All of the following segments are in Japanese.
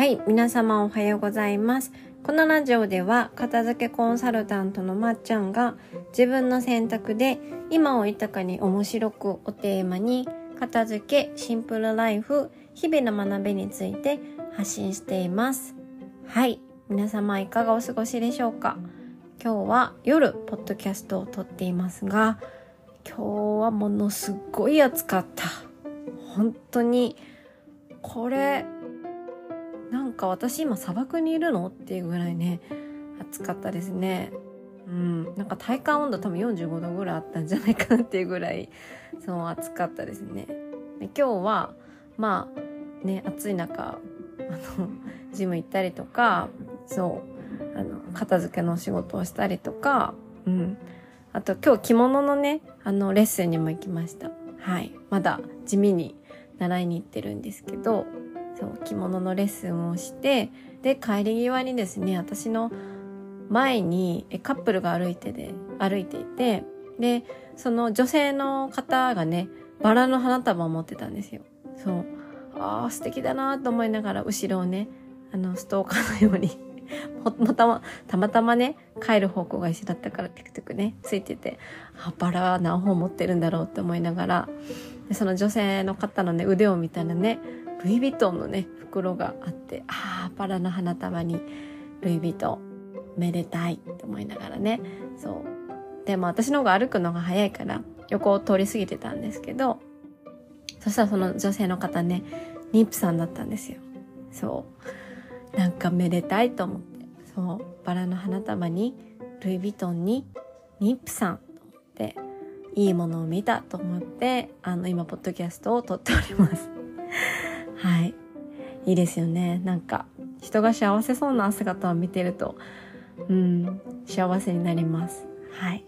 はい、皆様おはようございます。このラジオでは片付けコンサルタントのまっちゃんが自分の選択で今を豊かに面白くをテーマに片付け、シンプルライフ、日々の学びについて発信しています。はい、皆様いかがお過ごしでしょうか？今日は夜ポッドキャストを撮っていますが今日はものすごい暑かった。本当にこれか私今砂漠にいるのっていうぐらいね暑かったですね。うん。なんか体感温度多分45度ぐらいあったんじゃないかなっていうぐらいそう暑かったですね。で今日はまあね暑い中あのジム行ったりとかそうあの片付けの仕事をしたりとかうん。あと今日着物のねあのレッスンにも行きました。はい。まだ地味に習いに行ってるんですけどそう着物のレッスンをしてで帰り際にですね私の前にカップルが歩いてで歩いていてでその女性の方がねバラの花束を持ってたんですよ。そう。あー素敵だなと思いながら後ろをねあのストーカーのように またまたまたまね帰る方向が一緒だったからテクテクねついててあバラは何本持ってるんだろうって思いながらでその女性の方のね腕を見たらねルイ・ヴィトンのね袋があってああバラの花束にルイ・ヴィトンめでたいって思いながらね。そう。でも私の方が歩くのが早いから横を通り過ぎてたんですけどそしたらその女性の方ね妊婦さんだったんですよ。そう。なんかめでたいと思って。そう。バラの花束にルイ・ヴィトンに妊婦さんと思って。いいものを見たと思ってあの今ポッドキャストを撮っております はい。いいですよね。なんか、人が幸せそうな姿を見てると、うん、幸せになります。はい。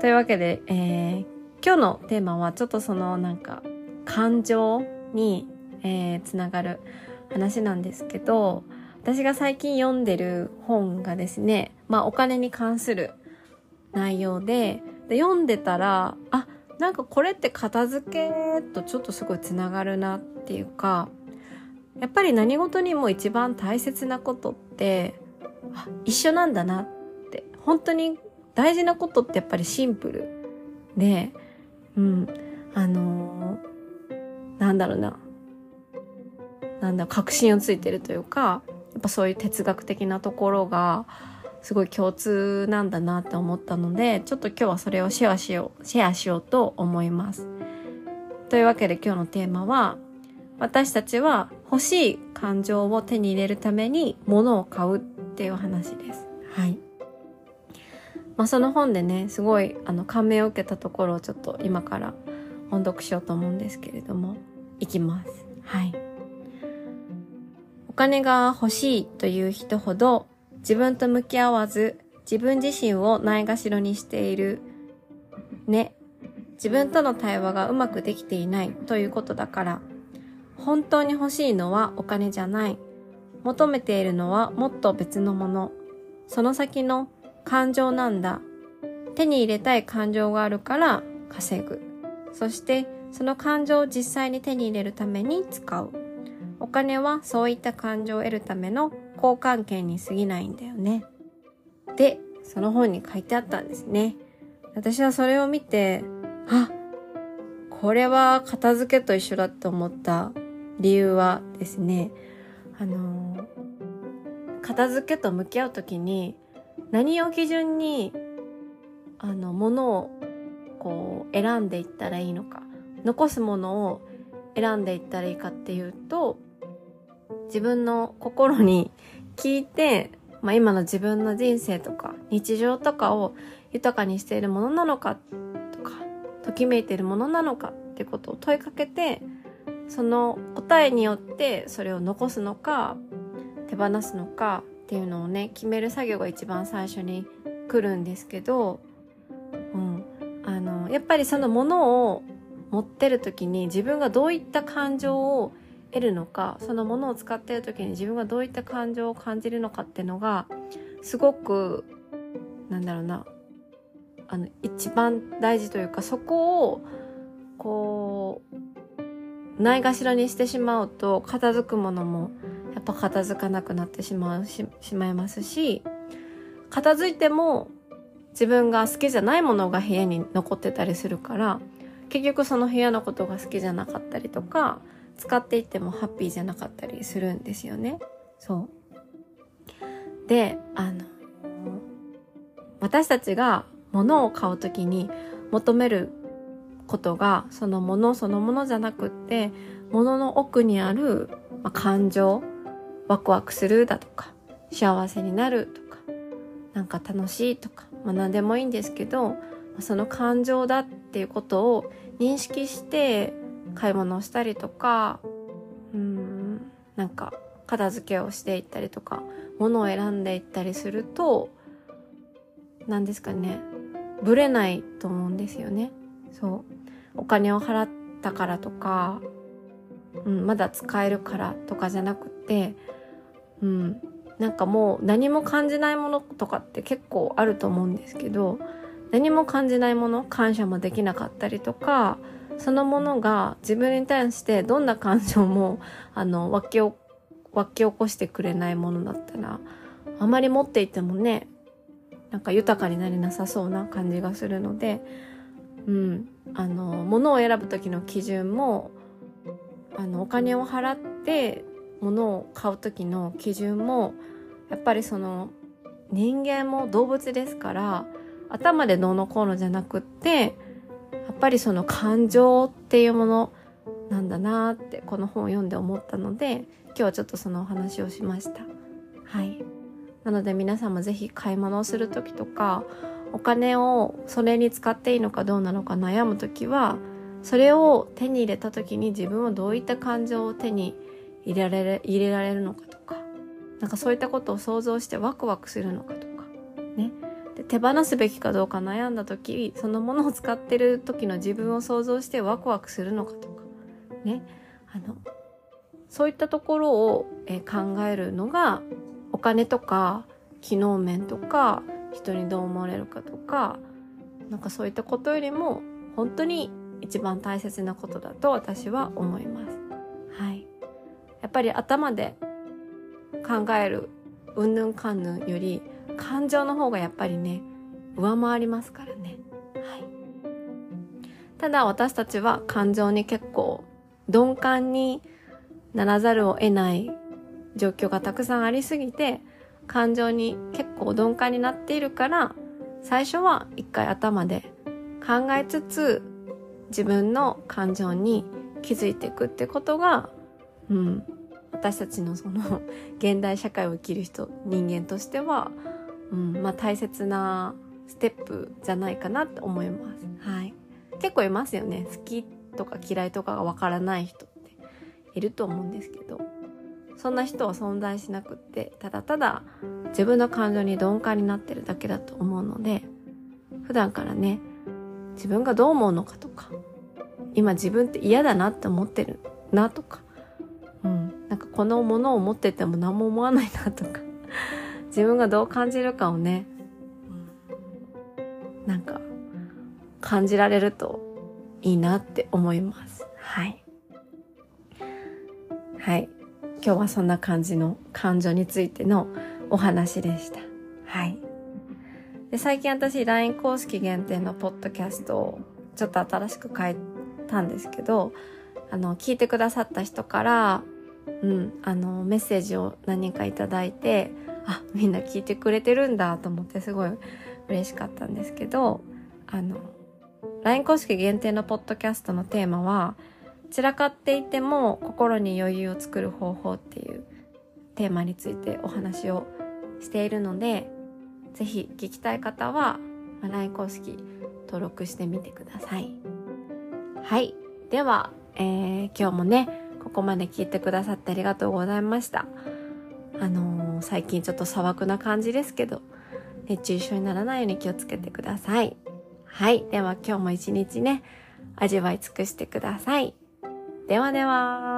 というわけで、えー今日のテーマはちょっとそのなんか、感情に、えーつながる話なんですけど、私が最近読んでる本がですね、まあお金に関する内容で、で読んでたら、あ、なんかこれって片付けとちょっとすごいつながるなっていうかやっぱり何事にも一番大切なことってあ一緒なんだなって本当に大事なことってやっぱりシンプルでうんあのーなんだろうななんだ確信をついてるというかやっぱそういう哲学的なところがすごい共通なんだなって思ったのでちょっと今日はそれをシェアしようシェアしようと思います。というわけで今日のテーマは私たちは欲しい感情を手に入れるために物を買うっていう話です。はい。まあその本でねすごいあの感銘を受けたところをちょっと今から音読しようと思うんですけれどもいきます。はい。お金が欲しいという人ほど自分と向き合わず自分自身をないがしろにしている。ね。自分との対話がうまくできていない。ということだから本当に欲しいのはお金じゃない。求めているのはもっと別のもの。その先の感情なんだ。手に入れたい感情があるから稼ぐ。そしてその感情を実際に手に入れるために使う。お金はそういった感情を得るための交換権に過ぎないんだよね。で、その本に書いてあったんですね。私はそれを見て、あ、これは片付けと一緒だって思った理由はですね、あの、片付けと向き合うときに何を基準に、あの、ものをこう選んでいったらいいのか、残すものを選んでいったらいいかっていうと、自分の心に聞いて、まあ、今の自分の人生とか日常とかを豊かにしているものなのかとかときめいているものなのかってことを問いかけてその答えによってそれを残すのか手放すのかっていうのをね決める作業が一番最初に来るんですけど、うん、あのやっぱりそのものを持ってる時に自分がどういった感情を得るのかそのものを使っている時に自分がどういった感情を感じるのかっていうのがすごくなんだろうなあの一番大事というかそこをこうないがしろにしてしまうと片付くものもやっぱ片付かなくなってしまうししまいますし片付いても自分が好きじゃないものが部屋に残ってたりするから結局その部屋のことが好きじゃなかったりとか使っていってもハッピーじゃなかったりするんですよね。そう。で、あの、私たちが物を買うときに求めることがそのものそのものじゃなくって物の奥にある、ま、感情ワクワクするだとか幸せになるとかなんか楽しいとか、まあ、何でもいいんですけどその感情だっていうことを認識して買い物をしたりとかうんなんか片付けをしていったりとか物を選んでいったりすると何ですかねぶれないと思うんですよね。そう。お金を払ったからとか、うん、まだ使えるからとかじゃなくてうんなんかもう何も感じないものとかって結構あると思うんですけど何も感じないもの感謝もできなかったりとかそのものが自分に対してどんな感情も あの湧き湧き起こしてくれないものだったらあまり持っていてもねなんか豊かになりなさそうな感じがするので、うん、あの物を選ぶ時の基準もあのお金を払って物を買う時の基準もやっぱりその人間も動物ですから頭でどうのこうのじゃなくってやっぱりその感情っていうものなんだなってこの本を読んで思ったので今日はちょっとそのお話をしました。はい。なので皆さんもぜひ買い物をする時とかお金をそれに使っていいのかどうなのか悩む時はそれを手に入れた時に自分はどういった感情を手に入れられ入れられるのかとかなんかそういったことを想像してワクワクするのかとかね。で手放すべきかどうか悩んだ時そのものを使ってる時の自分を想像してワクワクするのかとかねあのそういったところを、え考えるのがお金とか機能面とか人にどう思われるかとかなんかそういったことよりも本当に一番大切なことだと私は思います。はい。やっぱり頭で考えるうんぬんかんぬんより感情の方がやっぱりね上回りますからね。はい。ただ私たちは感情に結構鈍感にならざるを得ない状況がたくさんありすぎて感情に結構鈍感になっているから最初は一回頭で考えつつ自分の感情に気づいていくってことが、うん、私たちのその 現代社会を生きる人人間としては、うんまあ、大切なステップじゃないかなって思います。はい、結構いますよね。好きとか嫌いとかがわからない人っていると思うんですけど。そんな人は存在しなくってただただ自分の感情に鈍感になってるだけだと思うので普段からね自分がどう思うのかとか今自分って嫌だなって思ってるなとか、うん、なんかこのものを持ってても何も思わないなとか自分がどう感じるかをね、うん、なんか感じられるといいなって思います。はい。はい。今日はそんな感じの感情についてのお話でした。はい。で最近私 LINE 公式限定のポッドキャストをちょっと新しく変えたんですけど、あの、聞いてくださった人から、うん、あの、メッセージを何人かいただいて、あ、みんな聞いてくれてるんだと思ってすごい嬉しかったんですけど、あの、LINE 公式限定のポッドキャストのテーマは、散らかっていても心に余裕を作る方法っていうテーマについてお話をしているので、ぜひ聞きたい方は、LINE 公式登録してみてください。はい。では、えー、今日もね、ここまで聞いてくださってありがとうございました。あのー、最近ちょっと砂漠な感じですけど、熱中症にならないように気をつけてください。はい。では今日も一日ね、味わい尽くしてください。ではでは。